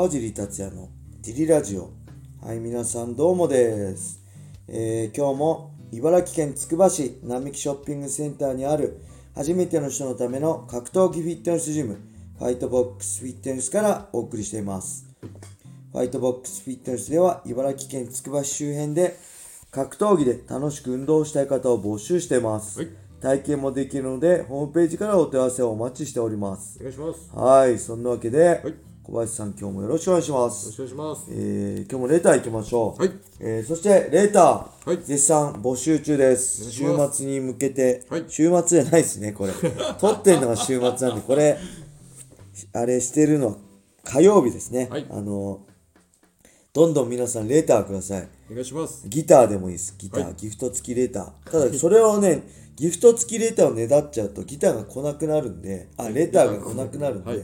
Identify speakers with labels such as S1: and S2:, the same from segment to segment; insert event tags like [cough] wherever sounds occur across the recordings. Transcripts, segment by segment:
S1: 川尻達也のディリラジオ。はい皆さんどうもです、えー今日も茨城県つくば市並木ショッピングセンターにある初めての人のための格闘技フィットネスジムファイトボックスフィットネスからお送りしています。ファイトボックスフィットネスでは茨城県つくば市周辺で格闘技で楽しく運動したい方を募集しています、
S2: はい。
S1: 体験もできるのでホームページからお問い合わせをお待ちしております。
S2: お願いします。よ
S1: はい、そんなわけで、
S2: はい
S1: 小林さん今日もよろしくお願いしま
S2: ろ
S1: す。
S2: しくお願いします。
S1: えー、今日もレター行きましょう。
S2: はい。
S1: えー、そしてレター、
S2: はい
S1: 絶賛募集中です。週末に向けて、
S2: はい
S1: 週末じゃないですね、これ。[laughs] 撮ってんのが週末なんで、これ、あれしてるのは火曜日ですね。
S2: はい
S1: あの、どんどん皆さんレターください。
S2: お願いします。
S1: ギターでもいいです。ギター、
S2: はい
S1: ギフト付きレター。ただ、それをね、ギフト付きレターをねだっちゃうと、ギターが来なくなるんで、あ、レターが来なくなるんで、
S2: はい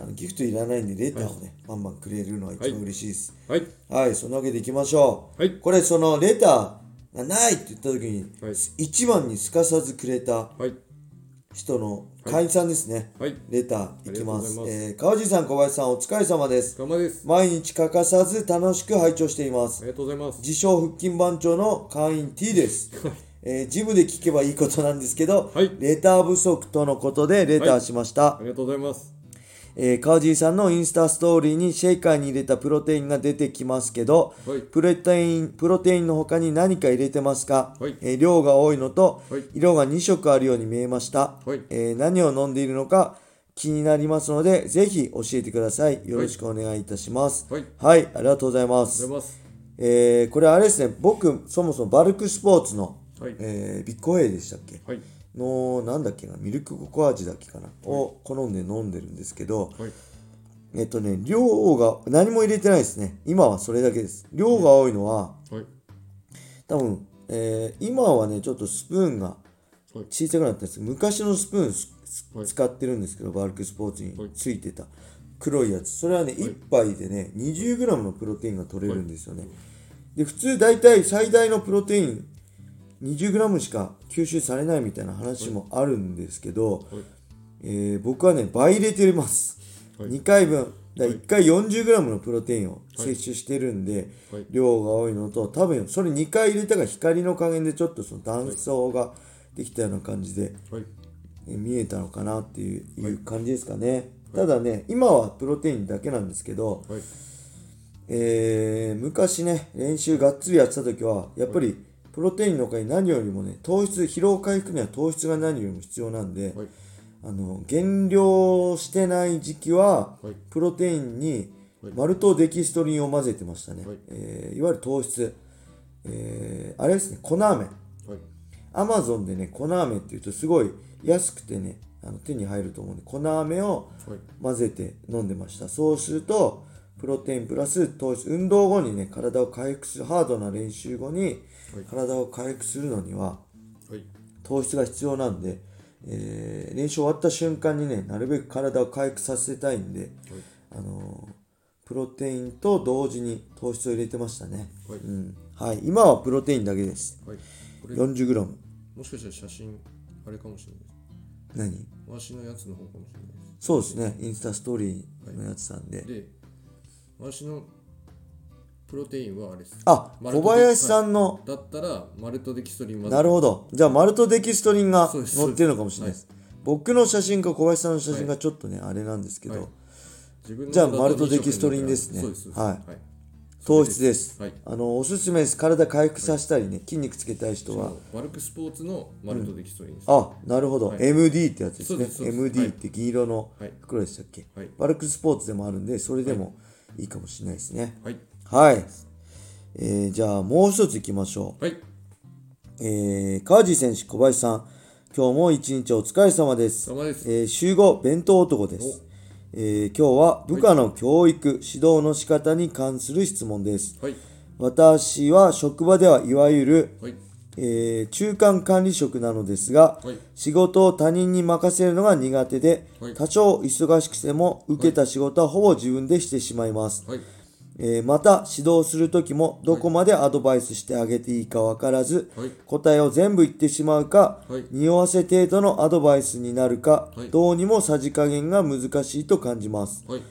S1: あのギフトいらないんで、レターをね、バンバンくれるのが一番嬉しいです。
S2: はい。
S1: はい、そんなわけでいきましょう。
S2: はい
S1: これ、その、レターがないって言った時に、
S2: はい
S1: 一番にすかさずくれた
S2: はい。
S1: 人の会員さんですね。
S2: はい。
S1: レターいきます。
S2: ます
S1: えー、川地さん、小林さん、お疲れ様です。
S2: 頑張です。
S1: 毎日欠かさず楽しく拝聴しています
S2: あ。りがとうございます。
S1: 自称腹筋番長の会員 T です。えージムで聞けばいいことなんですけど、
S2: はい
S1: レター不足とのことでレターしました。
S2: ありがとうございます。
S1: えー川尻さんのインスタストーリーにシェイカーに入れたプロテインが出てきますけど、
S2: はい。
S1: プロテインプロテインの他に何か入れてますか、
S2: はい。
S1: えー量が多いのと、
S2: はい。
S1: 色が2色あるように見えました、
S2: はい。
S1: えー何を飲んでいるのか気になりますのでぜひ教えてください。よろしくお願いいたします。
S2: はい。
S1: はい、ありがとうございます。えーこれあれですね。僕そもそもバルクスポーツの、
S2: はい。
S1: えービッグエイでしたっけ？
S2: はい。
S1: のなんだっけなミルクココア味だっけかな、を好んで飲んでるんですけど、
S2: はい。
S1: えっとね量が何も入れてないですね。今はそれだけです。量が多いのは
S2: はい。
S1: 多分、えー今はねちょっとスプーンが
S2: はい。
S1: 小さくなったんです。昔のスプーン使ってるんですけどバルクスポーツに
S2: はい。
S1: ついてた黒いやつ。それはね1杯でね 20g のプロテインが取れるんですよね。で普通大体最大のプロテイン 20g しか吸収されないみたいな話もあるんですけど、
S2: はい。
S1: えー僕はね倍入れてます、
S2: はい。
S1: 2回分。だ1回 40g のプロテインを摂取してるんで、
S2: はい。
S1: 量が多いのと多分それ2回入れたが光の加減でちょっとその断層ができたような感じで、
S2: はい。
S1: え見えたのかなっていう,、いう感じですかね。ただね今はプロテインだけなんですけど、
S2: はい。
S1: えー昔ね練習がっつりやってた時はやっぱりプロテインの他に何よりもね糖質疲労回復には糖質が何よりも必要なんで、
S2: はい。
S1: あの減量してない時期は、
S2: はい。
S1: プロテインに
S2: はい。
S1: マルトデキストリンを混ぜてましたね、
S2: はい。
S1: いえーいわゆる糖質、えーあれですね粉飴。
S2: はい。
S1: アマゾンでね粉飴っていうとすごい安くてねあの手に入ると思うんで粉飴を
S2: はい。
S1: 混ぜて飲んでました。そうするとプロテインプラス糖質運動後にね体を回復するハードな練習後に
S2: はい。
S1: 体を回復するのには
S2: はい。
S1: 糖質が必要なんで、えー練習終わった瞬間にねなるべく体を回復させたいんで、あのープロテインと同時に糖質を入れてましたね、
S2: はい。
S1: うん。はい、今はプロテインだけです。
S2: はい。これ、
S1: 40g
S2: もしかしたら写真、あれかもしれないです。
S1: 何？
S2: わしのやつの方かもしれないで
S1: そうですね。インスタストーリーのやつなんで、
S2: す。で、わしのプロテインはあれです。
S1: あ
S2: マルト
S1: 小林さんの、
S2: だったら、マルトデキストリン混ぜ
S1: なるほど。じゃあマルトデキストリンが
S2: そうです。
S1: 載ってるのかもしれないです。僕の写真か小林さんの写真がちょっとね、あれなんですけど、
S2: はい。自分の
S1: じゃあマルトデキストリンですね。
S2: そうです。
S1: はい。
S2: はい。
S1: 糖質です、
S2: はい。
S1: あのおすすめです。体回復させたりね筋肉つけたい人は、
S2: バルクスポーツのマルトデキストリンです。
S1: あなるほど、
S2: はい。
S1: MD ってやつですね。
S2: そうですそうです。
S1: MD って銀色の
S2: はい
S1: 袋でしたっけ、
S2: はい。
S1: バルクスポーツでもあるんでそれでもいいかもしれないですね。
S2: はい。
S1: はい、えーじゃあもう一ついきましょう。
S2: はい。
S1: えー、川地選手小林さん。今日も一日お疲れ様です。
S2: 様です。
S1: えー週5弁当男です、えー今日は部下の教育、指導の仕方に関する質問です。
S2: はい。
S1: 私は職場ではいわゆる、
S2: はい。
S1: えー中間管理職なのですが、
S2: はい。
S1: 仕事を他人に任せるのが苦手で、
S2: はい。
S1: 多少忙しくても受けた仕事はほぼ自分でしてしまいます、
S2: はい。
S1: えーまた指導する時もどこまでアドバイスしてあげていいか分からず、
S2: はい。
S1: 答えを全部言ってしまうか、
S2: はい。
S1: 匂わせ程度のアドバイスになるか、
S2: はい。
S1: どうにもさじ加減が難しいと感じます、
S2: はい。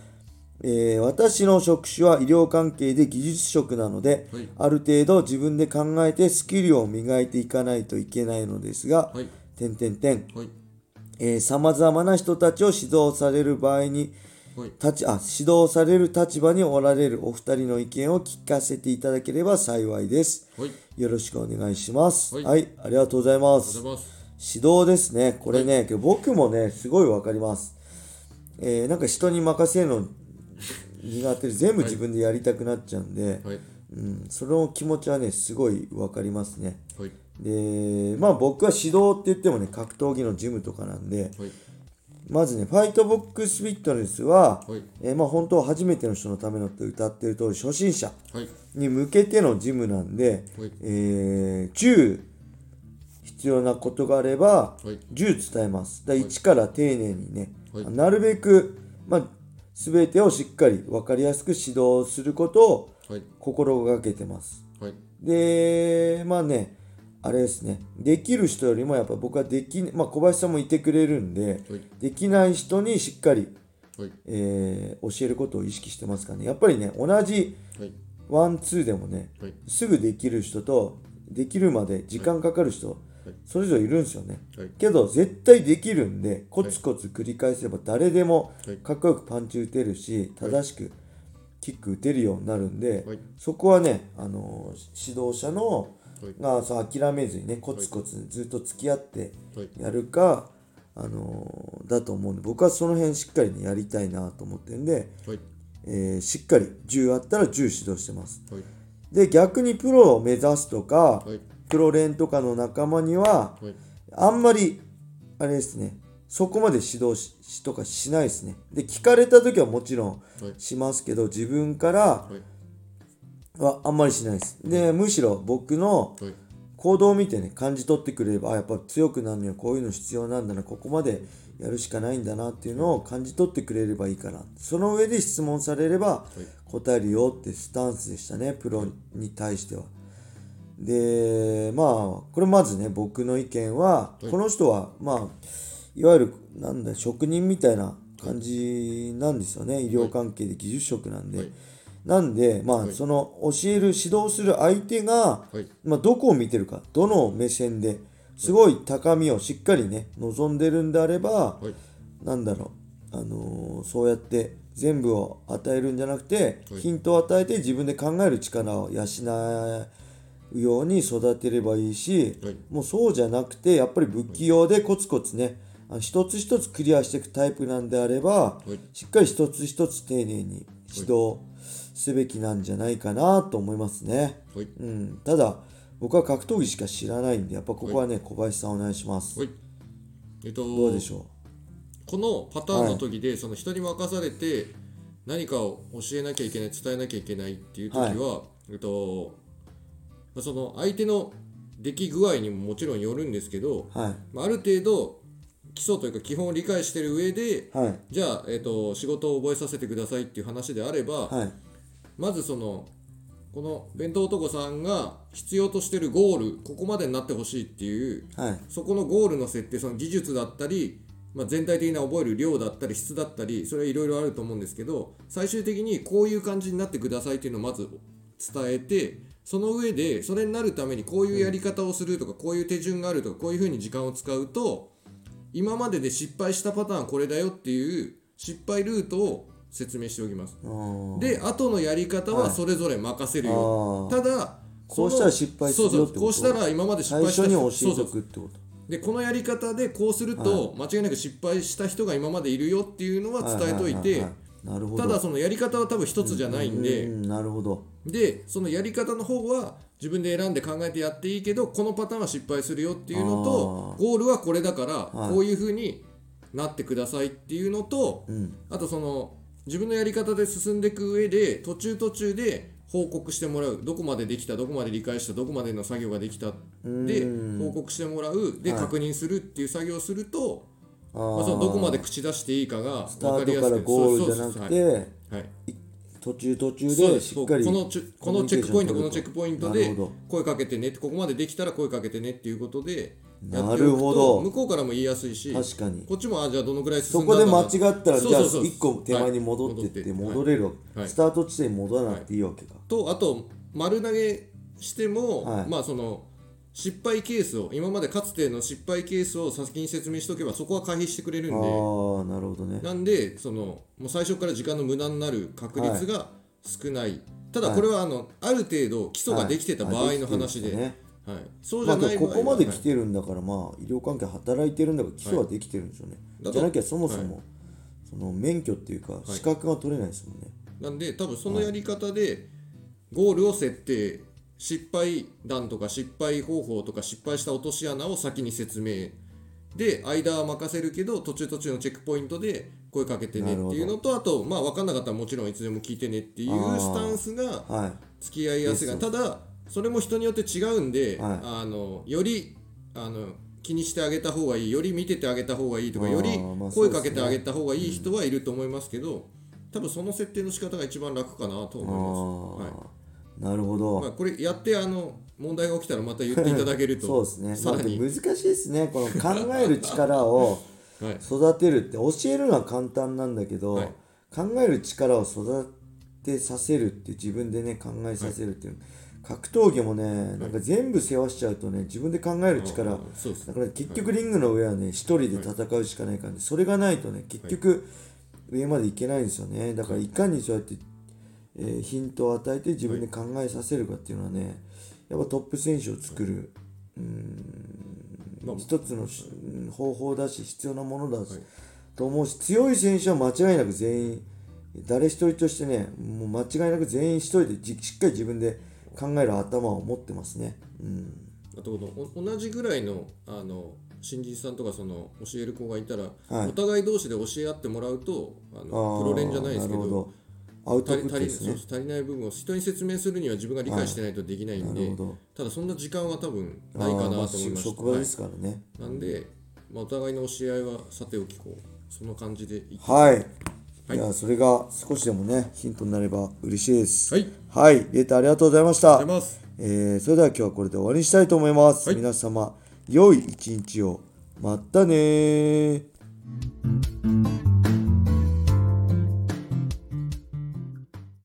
S1: えー私の職種は医療関係で技術職なので、
S2: はい
S1: ある程度自分で考えてスキルを磨いていかないといけないのですが、
S2: はい
S1: 点々点
S2: はい
S1: さまざまな人たちを指導される場合に
S2: はい
S1: 立ちあ指導される立場におられるお二人の意見を聞かせていただければ幸いです。
S2: はい
S1: よろしくお願いします。は、
S2: はいい
S1: ありがとうございます。
S2: ありがとうございます
S1: 指導ですね。これね、けど僕もね、すごいわかります。えーなんか人に任せるの苦手で全部自分でやりたくなっちゃうんで、
S2: はい。
S1: うん、その気持ちはね、すごいわかりますね。
S2: はい。
S1: で、まあ僕は指導って言ってもね、格闘技のジムとかなんで、
S2: はい。
S1: まずね、ファイトボックスフィットネスは、
S2: はい。
S1: えーまあ本当は初めての人のためのって歌ってる通り、初心者
S2: はい。
S1: に向けてのジムなんで、
S2: はい。
S1: えー10必要なことがあれば、
S2: はい。
S1: 10伝えます。だ1から丁寧にね、
S2: はい。
S1: なるべく、まあ、全てをしっかり分かりやすく指導することを
S2: はい。
S1: 心がけてます。
S2: はい。
S1: で、まあね、あれですね、できる人よりもやっぱ僕はでき、まあ小林さんもいてくれるんで、
S2: はい。
S1: できない人にしっかり、
S2: はい。
S1: えー教えることを意識してますからね。やっぱりね、同じ
S2: はい。
S1: ワン、ツーでもね、
S2: はい。
S1: すぐできる人と、できるまで時間かかる人、それぞれいるんですよね。
S2: はい。
S1: けど、絶対できるんで、コツコツ繰り返せば誰でも
S2: はい。
S1: かっこよくパンチ打てるし、正しくキック打てるようになるんで、
S2: はい。
S1: そこはね、あのー指導者の、
S2: はい。
S1: がそう諦めずにね、コツコツずっと付き合って
S2: はい。
S1: やるか、あのーだと思うんで、僕はその辺しっかりね、やりたいなと思ってるんで、
S2: はい。
S1: えーしっかり10あったら10指導してます。
S2: はい。
S1: で、逆にプロを目指すとか、
S2: はい
S1: プロ連とかの仲間には、
S2: はい
S1: あんまり、あれですね、そこまで指導ししとかしないですね。で、聞かれた時はもちろん
S2: はい
S1: しますけど、自分から
S2: は
S1: あんまりしないです。で、むしろ僕の
S2: はい
S1: 行動を見てね、感じ取ってくれれば、あ、やっぱ強くなるにはこういうの必要なんだな、ここまでやるしかないんだなっていうのを感じ取ってくれればいいかな。その上で質問されれば答えるよってスタンスでしたね、プロに対しては。で、まあ、これまずね、僕の意見は、
S2: はい。
S1: この人は、まあ、いわゆる、なんだ、職人みたいな感じなんですよね。医療関係で技術職なんで。
S2: はい。
S1: なんで、まあ、
S2: はい。
S1: その教える、指導する相手が、
S2: はい。
S1: まあ、どこを見てるか、どの目線ですごい高みをしっかりね、望んでるんであれば、
S2: はい。
S1: なんだろう、あのーそうやって全部を与えるんじゃなくて、
S2: はい。
S1: ヒントを与えて自分で考える力を養うように育てればいいし、
S2: はい。
S1: もうそうじゃなくて、やっぱり不器用でコツコツね、あの一つ一つクリアしていくタイプなんであれば、
S2: はい。
S1: しっかり一つ一つ丁寧に指導すべきなんじゃないかなと思いますね。
S2: はい。
S1: うん、ただ、僕は格闘技しか知らないんで、やっぱここはね、小林さんお願いします。
S2: はい。えっと
S1: どうでしょ
S2: このパターンの時で、その人に任されて何かを教えなきゃいけない伝えなきゃいけないっていう時は、えっとまあその相手の出来具合にももちろんよるんですけど、
S1: う。はい。
S2: まあ、ある程度基礎というか基本を理解してる上で
S1: はい。
S2: じゃあ、えっと仕事を覚えさせてくださいっていう話であれば、
S1: はい。
S2: まずそのこの弁当男さんが必要としてるゴールここまでになってほしいっていう
S1: はい。
S2: そこのゴールの設定その技術だったり、まあ、全体的な覚える量だったり質だったりそれはいろいろあると思うんですけど最終的にこういう感じになってくださいっていうのをまず伝えてその上でそれになるためにこういうやり方をするとかこういう手順があるとかこういうふうに時間を使うと今までで失敗したパターンこれだよっていう失敗ルートを説明しておきます。で後のやり方はそれぞれ任せるよ、ただ
S1: こうしたら失敗するよ
S2: そう
S1: ってこと？
S2: そうこうしたら今まで失
S1: 最
S2: 敗した
S1: 初に教え
S2: そうそう
S1: とくってこと。
S2: でこのやり方でこうすると間違いなく失敗した人が今までいるよっていうのは伝えといて。ただそのやり方は多分一つじゃないんで
S1: うん、なるほど。
S2: でそのやり方の方は自分で選んで考えてやっていいけどこのパターンは失敗するよっていうのと
S1: あ
S2: ゴールはこれだから
S1: はい。
S2: こういうふうになってくださいっていうのと
S1: うん。
S2: あとその自分のやり方で進んでいく上で途中途中で報告してもらう。どこまでできたどこまで理解したどこまでの作業ができた。で
S1: うん。
S2: 報告してもらう。で
S1: はい。
S2: 確認するっていう作業をすると、
S1: あ
S2: まあ、そのどこまで口出していいかが
S1: スタ
S2: 分かりやすく
S1: ートからゴールじゃなくて、
S2: そう。はい。はい
S1: 途中途中
S2: で
S1: しっかり
S2: このちゅこのチェックポイントこのチェックポイントで声かけてねってここまでできたら声かけてねっていうことで
S1: なるほど。
S2: と向こうからも言いやすいし
S1: 確かに。
S2: こっちもあじゃあどのくらい進
S1: そ
S2: んだんだな
S1: こで間違ったらじゃあ
S2: そうそう。そう
S1: 1個手前に戻ってって
S2: はい
S1: 戻れるわけ、
S2: はい。
S1: スタート地点に戻らなくていいわけか、
S2: とあと丸投げしても、
S1: はい。
S2: まあその失敗ケースを今までかつての失敗ケースを先に説明しておけばそこは回避してくれるんで。
S1: ああなるほどね。
S2: なんでそのもう最初から時間の無駄になる確率が少ない、ただこれはあの、ある程度基礎ができてた場合の話で、はい
S1: ね。
S2: そうじ
S1: まあ、
S2: ゃない場合は、
S1: ここまで
S2: はい
S1: 来てるんだから、まあ医療関係働いてるんだから基礎はできてるんでしょうね、
S2: だと
S1: じゃなきゃそもそも、その免許っていうか資格が取れないですもんね、
S2: なんで多分そのやり方でゴールを設定失敗談とか失敗方法とか失敗した落とし穴を先に説明。で間は任せるけど途中途中のチェックポイントで声かけてねっていうのとあとまあ分かんなかったらもちろんいつでも聞いてねっていうスタンスが
S1: はい。
S2: 付き合いやすいがただそれも人によって違うんで、
S1: はい。
S2: あのよりあの気にしてあげた方がいいより見ててあげた方がいいとかより
S1: まあ
S2: 声かけてあげた方がいい人はいると思いますけど、多分その設定の仕方が一番楽かなと
S1: あ
S2: 思います。
S1: あ、
S2: はい
S1: なるほど、
S2: まあ、これやってあの問題が起きたらまた言っていただけると。[laughs]
S1: そうですね。
S2: さらに、
S1: まあ難しいですね。この考える力を
S2: は [laughs] い
S1: 育てるって教えるのは簡単なんだけど、
S2: はい。
S1: 考える力を育てさせるって自分でね考えさせるっていう、格闘技もねなんか全部世話しちゃうとね自分で考える力、
S2: あーそうです
S1: だから結局リングの上はね一人で戦うしかないからねそれがないとね結局上までいけないんですよね。だからいかにそうやって、えーヒントを与えて自分で考えさせるかっていうのはねやっぱトップ選手を作る
S2: まあ
S1: 一つのし方法だし必要なものだし、
S2: はい。
S1: と思うし強い選手は間違いなく全員誰一人としてねもう間違いなく全員一人でじしっかり自分で考える頭を持ってますね。うん。
S2: あと同じぐらいのあの新人さんとかその教える子がいたら、
S1: はい。
S2: お互い同士で教え合ってもらうとあのプロ練じゃないですけど
S1: アウトプットですね。
S2: 足りない部分を人に説明するには自分が理解してないとできないんで、
S1: なるほど。
S2: ただそんな時間は多分
S1: あ
S2: ないかなと思いました、
S1: 職場ですからね。
S2: はい。なんで、まあ、お互いの教え合いはさておきこうその感じでいって。
S1: はい、
S2: はい。
S1: いやそれが少しでもねヒントになれば嬉しいです。
S2: はい。
S1: はい。レターありがとうございました。えーそれでは今日はこれで終わりにしたいと思います、
S2: はい。
S1: 皆様良い一日を。またねー